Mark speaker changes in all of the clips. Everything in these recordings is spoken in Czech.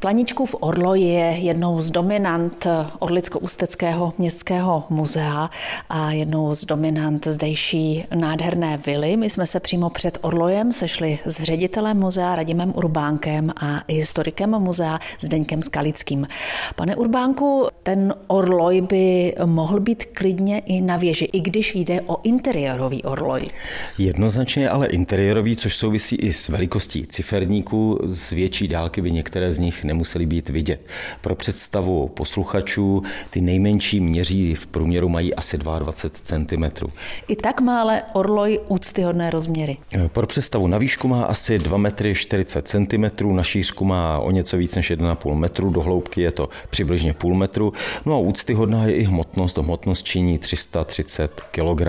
Speaker 1: Planičkův Orloj je jednou z dominant Orlicko-Ústeckého městského muzea a jednou z dominant zdejší nádherné vily. My jsme se přímo před Orlojem sešli s ředitelem muzea Radimem Urbánkem a historikem muzea Zdeňkem Skalickým. Pane Urbánku, ten Orloj by mohl být klidně i na věži, i když jde o interiérový Orloj.
Speaker 2: Jednoznačně ale interiérový, což souvisí i s velikostí ciferníků. Z větší dálky by některé z nich nemuseli být vidět. Pro představu posluchačů ty nejmenší měří v průměru mají asi 22 cm.
Speaker 1: I tak má ale orloj úctyhodné rozměry.
Speaker 2: Pro představu na výšku má asi 2 metry 40 cm, na šířku má o něco víc než 1,5 metru, do hloubky je to přibližně půl metru. No a úctyhodná je i hmotnost, hmotnost činí 330 kg.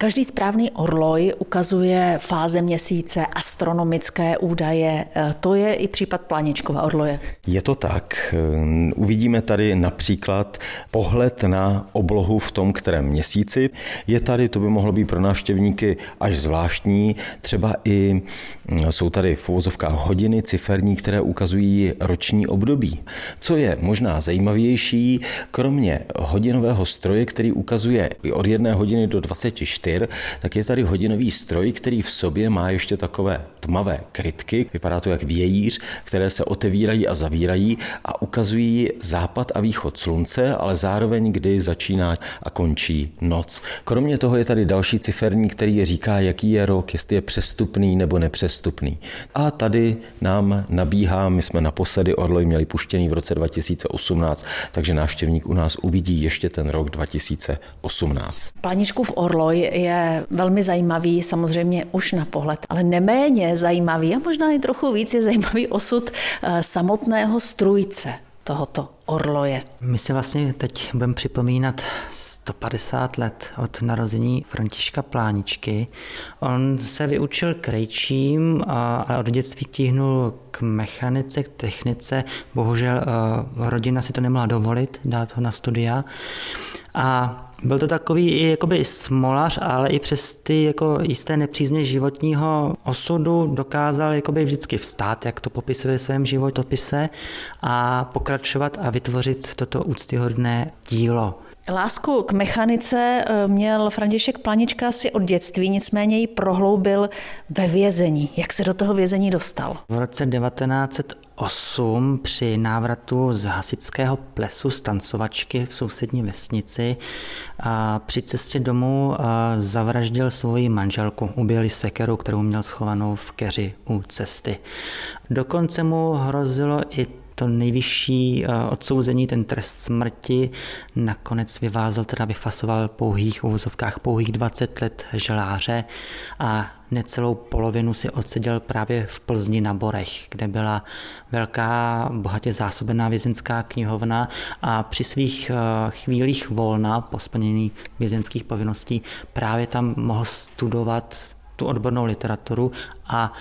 Speaker 1: Každý správný orloj ukazuje fáze měsíce, astronomické údaje. E, to je i případ Planičkova orloje.
Speaker 2: Je to tak. E, uvidíme tady například pohled na oblohu v tom, kterém měsíci. Je tady, to by mohlo být pro návštěvníky až zvláštní, třeba i mm, jsou tady v uvozovkách hodiny ciferní, které ukazují roční období. Co je možná zajímavější, kromě hodinového stroje, který ukazuje od jedné hodiny do 24, čtyř, tak je tady hodinový stroj, který v sobě má ještě takové tmavé krytky, vypadá to jak vějíř, které se otevírají a zavírají a ukazují západ a východ slunce, ale zároveň kdy začíná a končí noc. Kromě toho je tady další ciferní, který říká, jaký je rok, jestli je přestupný nebo nepřestupný. A tady nám nabíhá, my jsme naposledy Orloj měli puštěný v roce 2018, takže návštěvník u nás uvidí ještě ten rok 2018.
Speaker 1: Planičkův Orloj je velmi zajímavý, samozřejmě už na pohled, ale neméně zajímavý a možná i trochu víc je zajímavý osud eh, samotného strujce tohoto orloje.
Speaker 3: My si vlastně teď budeme připomínat 150 let od narození Františka Pláničky. On se vyučil krejčím, ale od dětství tíhnul k mechanice, k technice. Bohužel eh, rodina si to nemohla dovolit, dát ho na studia. A byl to takový i jakoby smolař, ale i přes ty jako jisté nepřízně životního osudu dokázal jakoby vždycky vstát, jak to popisuje v svém životopise a pokračovat a vytvořit toto úctyhodné dílo.
Speaker 1: Lásku k mechanice eh, měl František Planička si od dětství, nicméně ji prohloubil ve vězení. Jak se do toho vězení dostal?
Speaker 3: V roce 1908 při návratu z hasičského plesu stancovačky v sousední vesnici a při cestě domů zavraždil svoji manželku. Ubili sekeru, kterou měl schovanou v keři u cesty. Dokonce mu hrozilo i to nejvyšší eh, odsouzení, ten trest smrti, nakonec vyvázel, teda vyfasoval pouhých, uvozovkách pouhých 20 let želáře a necelou polovinu si odseděl právě v Plzni na Borech, kde byla velká, bohatě zásobená vězenská knihovna a při svých eh, chvílích volna po splnění vězenských povinností právě tam mohl studovat tu odbornou literaturu a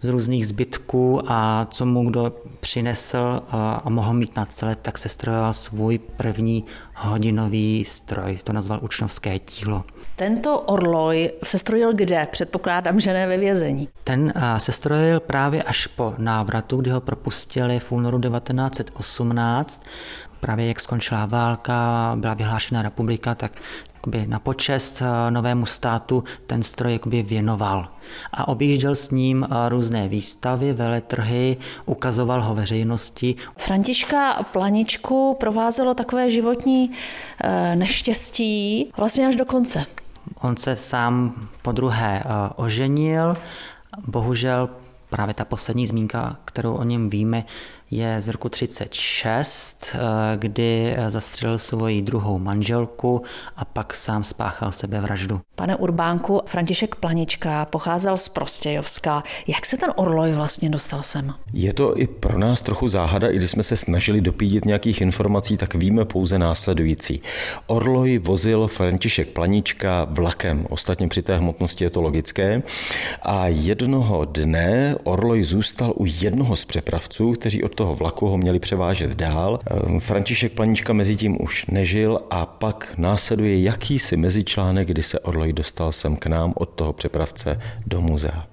Speaker 3: z různých zbytků a co mu kdo přinesl a mohl mít na celé, tak se strojoval svůj první hodinový stroj. To nazval učňovské dílo.
Speaker 1: Tento orloj se strojil kde? Předpokládám, že ne ve vězení.
Speaker 3: Ten se strojil právě až po návratu, kdy ho propustili v únoru 1918 právě jak skončila válka, byla vyhlášena republika, tak jakoby na počest eh, novému státu ten stroj jakoby věnoval. A objížděl s ním eh, různé výstavy, veletrhy, ukazoval ho veřejnosti.
Speaker 1: Františka Planičku provázelo takové životní eh, neštěstí vlastně až do konce.
Speaker 3: On se sám po druhé oženil, bohužel právě ta poslední zmínka, kterou o něm víme, je z roku 36, eh, kdy zastřelil svoji druhou manželku a pak sám spáchal sebevraždu.
Speaker 1: Pane Urbánku, František Planička pocházel z Prostějovska. Jak se ten Orloj vlastně dostal sem?
Speaker 2: Je to i pro nás trochu záhada, i když jsme se snažili dopídit nějakých informací, tak víme pouze následující. Orloj vozil František Planička vlakem, ostatně při té hmotnosti je to logické. A jednoho dne Orloj zůstal u jednoho z přepravců, kteří od toho vlaku ho měli převážet dál. Ehm, František Planička mezi tím už nežil a pak následuje jakýsi mezičlánek, kdy se Orloj dostal sem k nám od toho přepravce do muzea.